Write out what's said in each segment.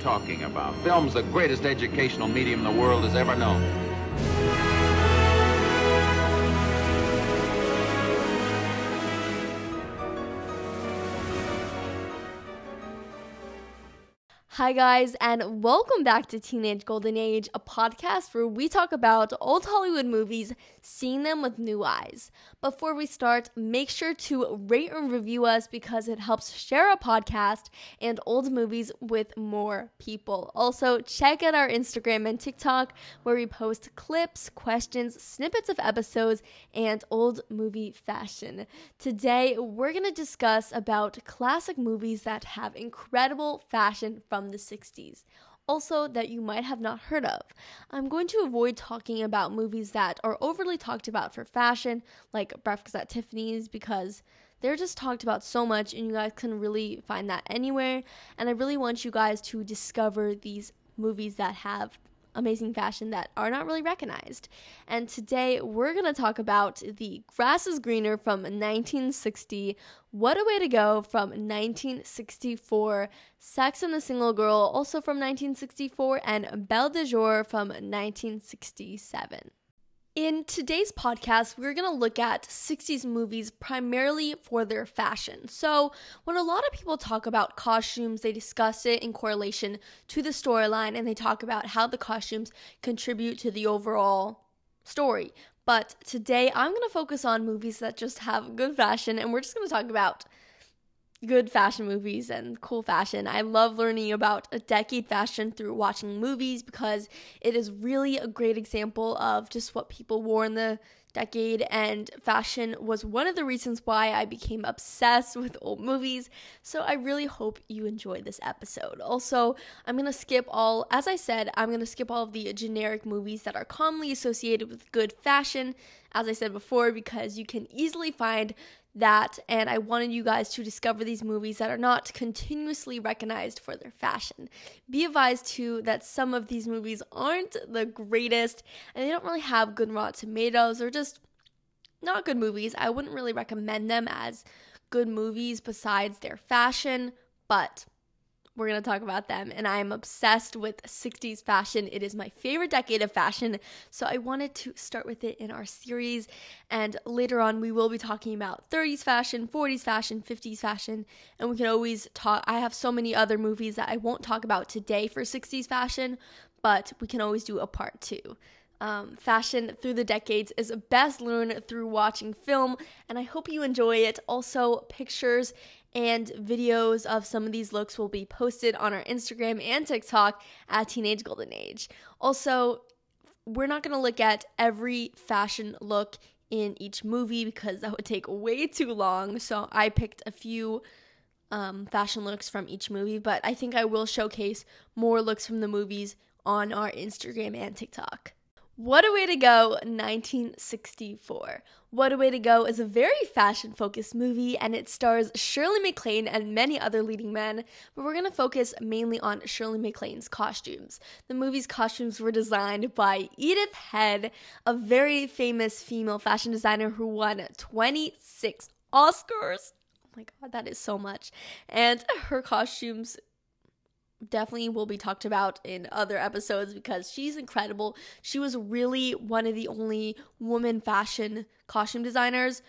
talking about. Film's the greatest educational medium the world has ever known. Hi, guys, and welcome back to Teenage Golden Age, a podcast where we talk about old Hollywood movies, seeing them with new eyes. Before we start, make sure to rate and review us because it helps share a podcast and old movies with more people. Also, check out our Instagram and TikTok where we post clips, questions, snippets of episodes, and old movie fashion. Today, we're going to discuss about classic movies that have incredible fashion from the 60s. Also, that you might have not heard of. I'm going to avoid talking about movies that are overly talked about for fashion, like Breakfast at Tiffany's, because they're just talked about so much and you guys can really find that anywhere. And I really want you guys to discover these movies that have amazing fashion that are not really recognized. And today we're going to talk about The Grass is Greener from 1960, What a Way to Go from 1964, Sex and the Single Girl also from 1964, and Belle de Jour from 1967. In today's podcast, we're going to look at 60s movies primarily for their fashion. So, when a lot of people talk about costumes, they discuss it in correlation to the storyline and they talk about how the costumes contribute to the overall story. But today, I'm going to focus on movies that just have good fashion and we're just going to talk about good fashion movies and cool fashion. I love learning about a decade fashion through watching movies because it is really a great example of just what people wore in the decade and fashion was one of the reasons why I became obsessed with old movies. So I really hope you enjoy this episode. Also, I'm going to skip all as I said, I'm going to skip all of the generic movies that are commonly associated with good fashion as I said before because you can easily find that and I wanted you guys to discover these movies that are not continuously recognized for their fashion. Be advised too that some of these movies aren't the greatest and they don't really have good raw tomatoes. They're just not good movies. I wouldn't really recommend them as good movies besides their fashion, but we're going to talk about them. And I am obsessed with 60s fashion. It is my favorite decade of fashion. So I wanted to start with it in our series. And later on, we will be talking about 30s fashion, 40s fashion, 50s fashion. And we can always talk. I have so many other movies that I won't talk about today for 60s fashion, but we can always do a part two. Um, fashion through the decades is best learned through watching film, and I hope you enjoy it. Also, pictures and videos of some of these looks will be posted on our Instagram and TikTok at Teenage Golden Age. Also, we're not going to look at every fashion look in each movie because that would take way too long. So I picked a few um, fashion looks from each movie, but I think I will showcase more looks from the movies on our Instagram and TikTok. What a Way to Go 1964. What a Way to Go is a very fashion focused movie and it stars Shirley MacLaine and many other leading men, but we're going to focus mainly on Shirley MacLaine's costumes. The movie's costumes were designed by Edith Head, a very famous female fashion designer who won 26 Oscars. Oh my god, that is so much. And her costumes definitely will be talked about in other episodes because she's incredible. She was really one of the only woman fashion costume designers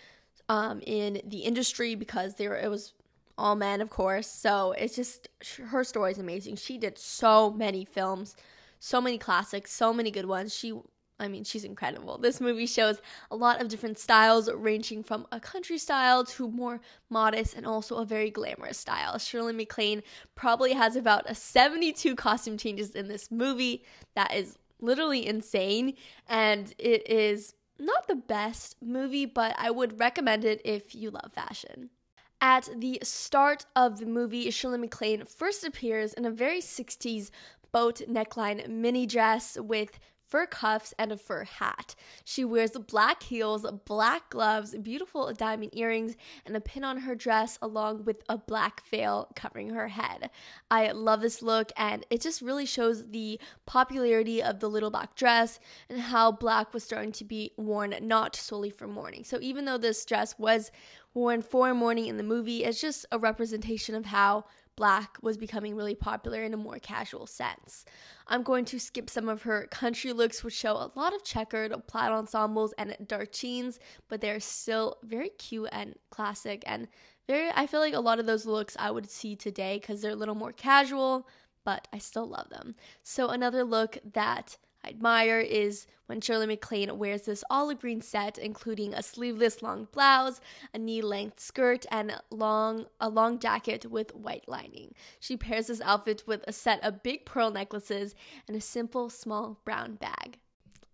um, in the industry because there it was all men, of course. So it's just her story is amazing. She did so many films, so many classics, so many good ones. She I mean, she's incredible. This movie shows a lot of different styles, ranging from a country style to more modest and also a very glamorous style. Shirley MacLaine probably has about a 72 costume changes in this movie. That is literally insane. And it is not the best movie, but I would recommend it if you love fashion. At the start of the movie, Shirley MacLaine first appears in a very 60s boat neckline mini dress with fur cuffs, and a fur hat. She wears black heels, black gloves, beautiful diamond earrings, and a pin on her dress, along with a black veil covering her head. I love this look, and it just really shows the popularity of the little black dress and how black was starting to be worn not solely for mourning. So, even though this dress was worn for mourning in the movie, it's just a representation of how black was becoming really popular in a more casual sense. I'm going to skip some of her country looks, which show a lot of checkered plaid ensembles and dark jeans, but they're still very cute and classic and very, I feel like a lot of those looks I would see today because they're a little more casual, but I still love them. So, another look that I admire is when Shirley MacLaine wears this olive green set, including a sleeveless long blouse, a knee-length skirt, and long a long jacket with white lining. She pairs this outfit with a set of big pearl necklaces and a simple small brown bag.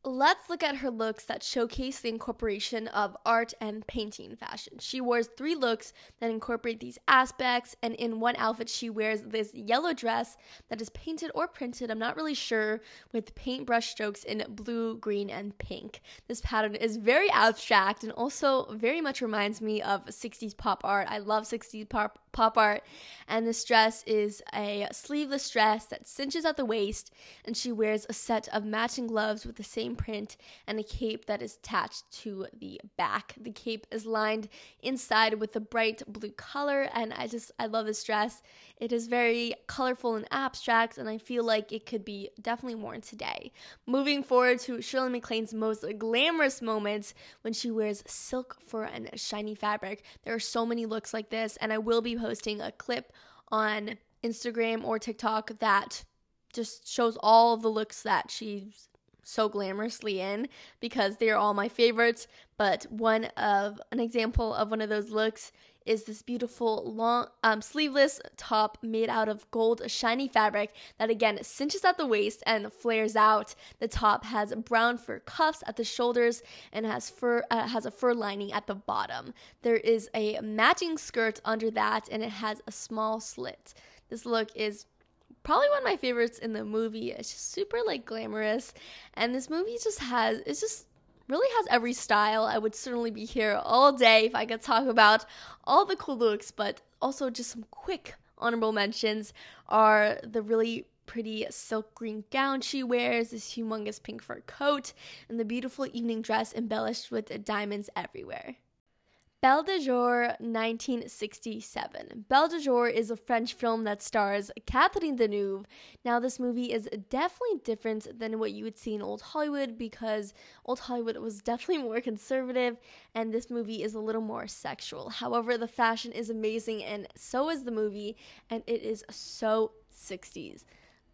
Let's look at her looks that showcase the incorporation of art and painting fashion. She wears three looks that incorporate these aspects, and in one outfit, she wears this yellow dress that is painted or printed, I'm not really sure, with paintbrush strokes in blue, green, and pink. This pattern is very abstract and also very much reminds me of 60s pop art. I love 60s pop, pop art, and this dress is a sleeveless dress that cinches at the waist, and she wears a set of matching gloves with the same print and a cape that is attached to the back. The cape is lined inside with a bright blue color, and I just I love this dress. It is very colorful and abstract, and I feel like it could be definitely worn today. Moving forward to Shirley MacLaine's most glamorous moments when she wears silk fur and shiny fabric. There are so many looks like this, and I will be posting a clip on Instagram or TikTok that just shows all the looks that she's so glamorously in because they're all my favorites. But one of an example of one of those looks is this beautiful long um, sleeveless top made out of gold shiny fabric that again cinches at the waist and flares out. The top has brown fur cuffs at the shoulders and has fur uh, has a fur lining at the bottom. There is a matching skirt under that and it has a small slit. This look is probably one of my favorites in the movie. It's just super like glamorous, and this movie just has it's just really has every style. I would certainly be here all day if I could talk about all the cool looks, but also just some quick honorable mentions are the really pretty silk green gown she wears, this humongous pink fur coat, and the beautiful evening dress embellished with diamonds everywhere. Belle de Jour 1967. Belle de Jour is a French film that stars Catherine Deneuve. Now, this movie is definitely different than what you would see in Old Hollywood because Old Hollywood was definitely more conservative and this movie is a little more sexual. However, the fashion is amazing and so is the movie, and it is so 60s.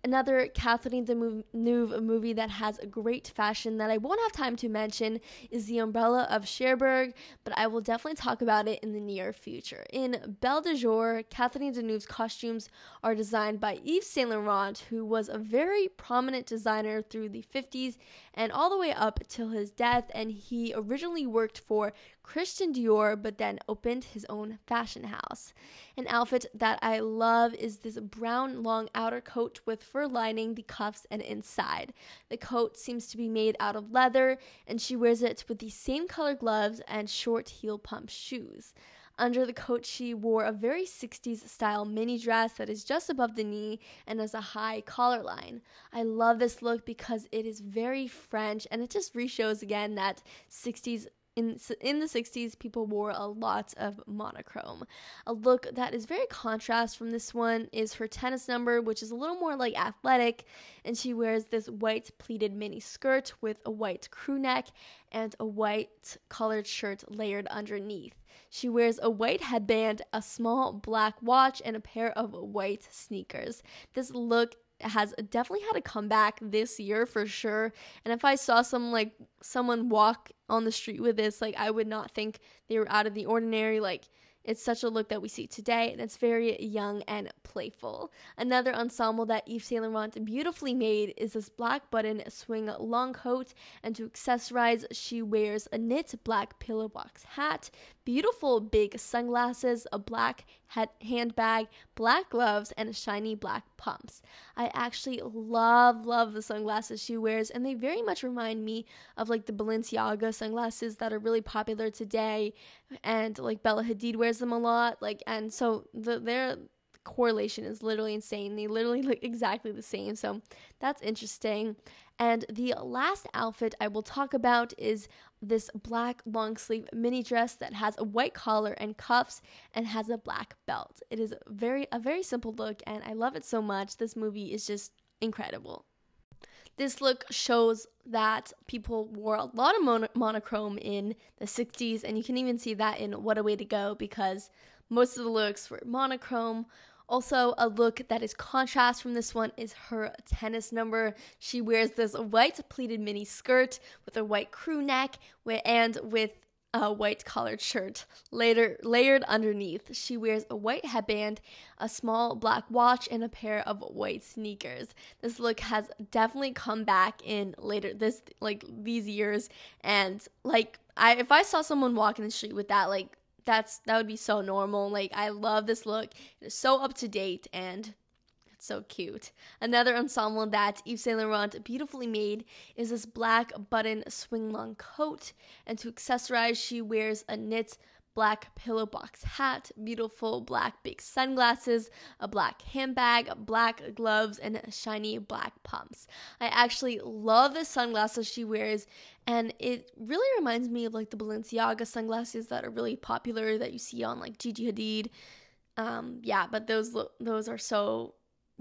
Another Catherine Deneuve movie that has a great fashion that I won't have time to mention is The Umbrella of Cherbourg, but I will definitely talk about it in the near future. In Belle de Jour, Catherine Deneuve's costumes are designed by Yves Saint Laurent, who was a very prominent designer through the 50s and all the way up till his death, and he originally worked for Christian Dior, but then opened his own fashion house. An outfit that I love is this brown long outer coat with fur lining the cuffs and inside. The coat seems to be made out of leather, and she wears it with the same color gloves and short heel pump shoes. Under the coat, she wore a very 60s style mini dress that is just above the knee and has a high collar line. I love this look because it is very French and it just reshows again that 60s in in the 60s people wore a lot of monochrome. A look that is very contrast from this one is her tennis number which is a little more like athletic and she wears this white pleated mini skirt with a white crew neck and a white colored shirt layered underneath. She wears a white headband a small black watch and a pair of white sneakers. This look has definitely had a comeback this year for sure. And if I saw some like someone walk on the street with this, like I would not think they were out of the ordinary. Like it's such a look that we see today, and it's very young and playful. Another ensemble that Yves Saint Laurent beautifully made is this black button swing long coat, and to accessorize, she wears a knit black pillow box hat, beautiful big sunglasses, a black handbag, black gloves, and shiny black pumps. I actually love, love the sunglasses she wears, and they very much remind me of like the Balenciaga sunglasses that are really popular today, and like Bella Hadid wears them a lot. Like, and so the, they're correlation is literally insane. They literally look exactly the same. So that's interesting. And the last outfit I will talk about is this black long sleeve mini dress that has a white collar and cuffs and has a black belt. It is very a very simple look and I love it so much. This movie is just incredible. This look shows that people wore a lot of mon- monochrome in the 60s, and you can even see that in What a Way to Go because most of the looks were monochrome. Also, a look that is contrast from this one is her tennis number. She wears this white pleated mini skirt with a white crew neck and with a white collared shirt later layered underneath. She wears a white headband, a small black watch, and a pair of white sneakers. This look has definitely come back in later this like these years and like I if I saw someone walking the street with that like that's that would be so normal. Like I love this look. It is so up to date and it's so cute. Another ensemble that Yves Saint Laurent beautifully made is this black button swing long coat. And to accessorize, she wears a knit black pillow box hat, beautiful black big sunglasses, a black handbag, black gloves, and shiny black pumps. I actually love the sunglasses she wears, and it really reminds me of like the Balenciaga sunglasses that are really popular that you see on like Gigi Hadid. Um, yeah, but those those are so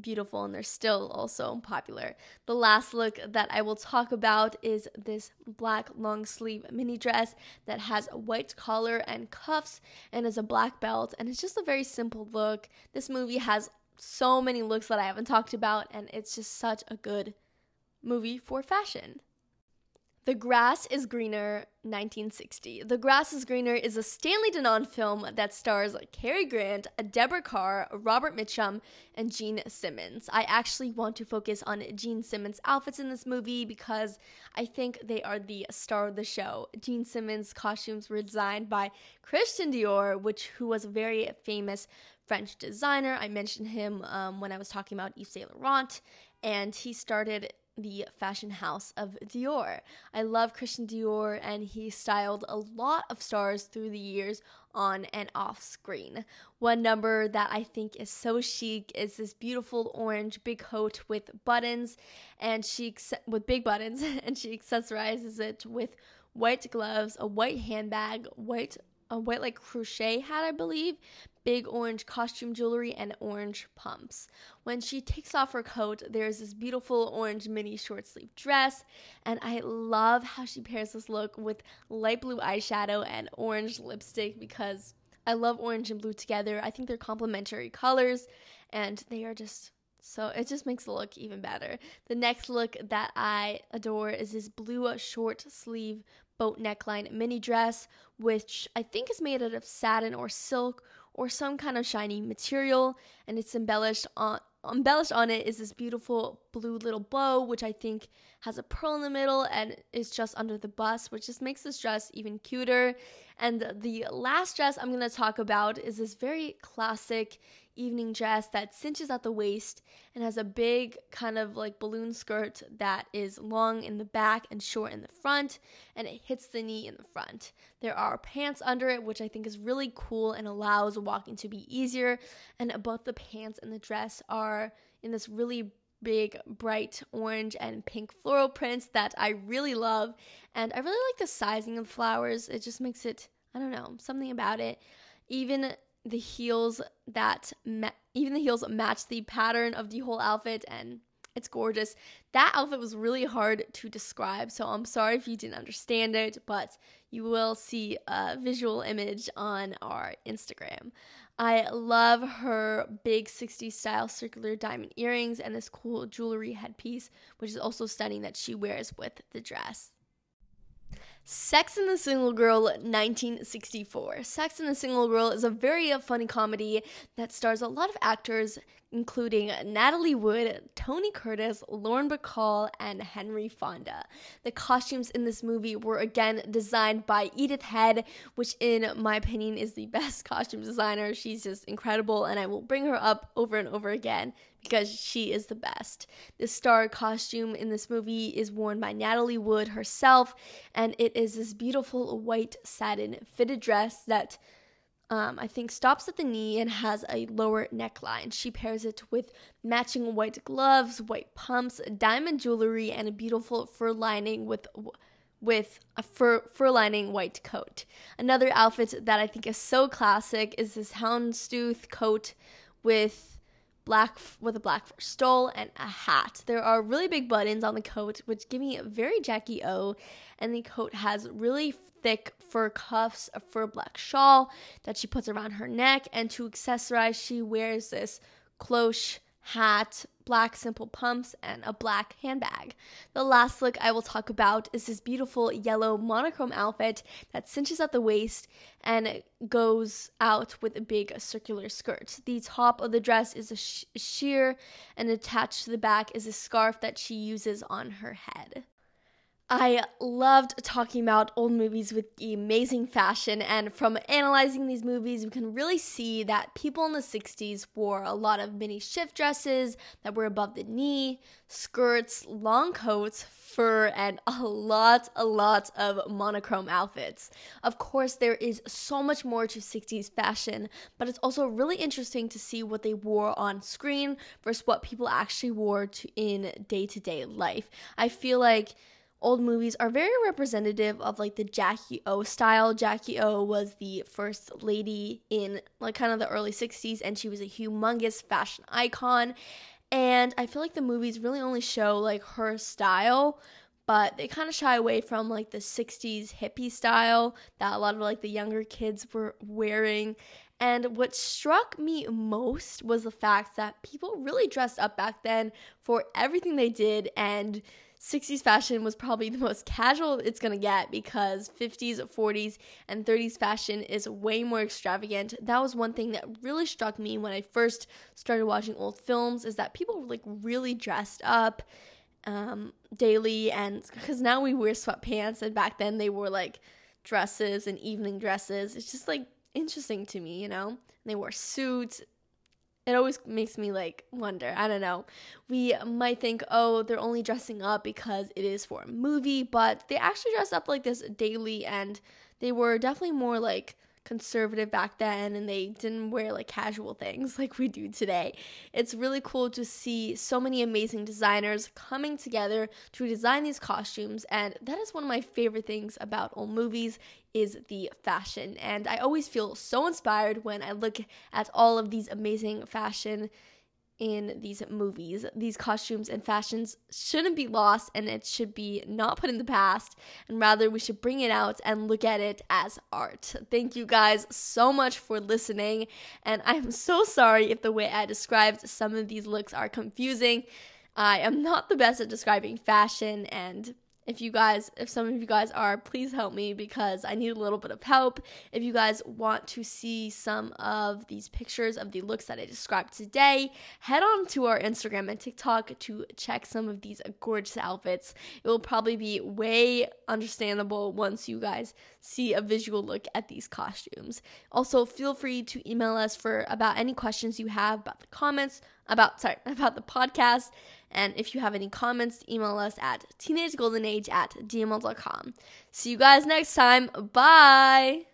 beautiful and they're still also popular. The last look that I will talk about is this black long sleeve mini dress that has a white collar and cuffs and is a black belt and it's just a very simple look. This movie has so many looks that I haven't talked about and it's just such a good movie for fashion. The Grass is Greener 1960. The Grass is Greener is a Stanley Donen film that stars Cary Grant, Deborah Kerr, Robert Mitchum, and Jean Simmons. I actually want to focus on Jean Simmons' outfits in this movie because I think they are the star of the show. Jean Simmons' costumes were designed by Christian Dior, which who was a very famous French designer. I mentioned him um, when I was talking about Yves Saint Laurent, and he started the fashion house of Dior. I love Christian Dior, and he styled a lot of stars through the years on and off screen. One number that I think is so chic is this beautiful orange big coat with buttons, and she with big buttons, and she accessorizes it with white gloves, a white handbag, white a white like crochet hat, I believe, big orange costume jewelry, and orange pumps. When she takes off her coat, there's this beautiful orange mini short sleeve dress, and I love how she pairs this look with light blue eyeshadow and orange lipstick because I love orange and blue together. I think they're complementary colors, and they are just so it just makes the look even better. The next look that I adore is this blue short sleeve boat neckline mini dress, which I think is made out of satin or silk or some kind of shiny material, and it's embellished on embellished on it is this beautiful blue little bow, which I think has a pearl in the middle and is just under the bust, which just makes this dress even cuter. And the last dress I'm to talk about is this very classic evening dress that cinches at the waist and has a big kind of like balloon skirt that is long in the back and short in the front and it hits the knee in the front. There are pants under it which I think is really cool and allows walking to be easier and both the pants and the dress are in this really big bright orange and pink floral prints that I really love and I really like the sizing of the flowers. It just makes it I don't know, something about it. Even the heels that ma- even the heels match the pattern of the whole outfit and it's gorgeous. That outfit was really hard to describe, so I'm sorry if you didn't understand it, but you will see a visual image on our Instagram. I love her big 60s style circular diamond earrings and this cool jewelry headpiece, which is also stunning that she wears with the dress. Sex and the Single Girl 1964. Sex and the Single Girl is a very funny comedy that stars a lot of actors including Natalie Wood, Tony Curtis, Lauren Bacall, and Henry Fonda. The costumes in this movie were again designed by Edith Head, which, in my opinion, is the best costume designer. She's just incredible, and I will bring her up over and over again because she is the best. The star costume in this movie is worn by Natalie Wood herself, and it is this beautiful white satin fitted dress that um, I think stops at the knee and has a lower neckline. She pairs it with matching white gloves, white pumps, diamond jewelry, and a beautiful fur lining with with a fur, fur lining white coat. Another outfit that I think is so classic is this houndstooth coat with black with a black fur stole and a hat. There are really big buttons on the coat, which give me a very Jackie O, and the coat has really thick fur cuffs, a fur black shawl that she puts around her neck, and to accessorize, she wears this cloche hat, black simple pumps, and a black handbag. The last look I will talk about is this beautiful yellow monochrome outfit that cinches at the waist and goes out with a big circular skirt. The top of the dress is a sh- sheer, and attached to the back is a scarf that she uses on her head. I loved talking about old movies with the amazing fashion, and from analyzing these movies, we can really see that people in the 60s wore a lot of mini shift dresses that were above the knee, skirts, long coats, fur, and a lot, a lot of monochrome outfits. Of course, there is so much more to 60s fashion, but it's also really interesting to see what they wore on screen versus what people actually wore to, in day to day life. I feel like old movies are very representative of like the Jackie O style. Jackie O was the first lady in like kind of the early 60s and she was a humongous fashion icon. And I feel like the movies really only show like her style, but they kind of shy away from like the 60s hippie style that a lot of like the younger kids were wearing. And what struck me most was the fact that people really dressed up back then for everything they did and 60s fashion was probably the most casual it's going to get because 50s, 40s, and 30s fashion is way more extravagant. That was one thing that really struck me when I first started watching old films is that people were like really dressed up um, daily and because now we wear sweatpants and back then they wore like dresses and evening dresses. It's just like interesting to me, you know? And they wore suits it always makes me like wonder. I don't know. We might think, oh, they're only dressing up because it is for a movie, but they actually dress up like this daily and they were definitely more like conservative back then and they didn't wear like casual things like we do today. It's really cool to see so many amazing designers coming together to design these costumes and that is one of my favorite things about old movies is the fashion and I always feel so inspired when I look at all of these amazing fashion in these movies. These costumes and fashions shouldn't be lost and it should be not put in the past, and rather we should bring it out and look at it as art. Thank you guys so much for listening, and I'm so sorry if the way I described some of these looks are confusing. I am not the best at describing fashion and if you guys if some of you guys are please help me because i need a little bit of help. If you guys want to see some of these pictures of the looks that i described today head on to our instagram and tiktok to check some of these gorgeous outfits. It will probably be way understandable once you guys see a visual look at these costumes. Also feel free to email us for about any questions you have about the comments about sorry about the podcast and if you have any comments, email us at teenagegoldenage at dml.com. See you guys next time. Bye.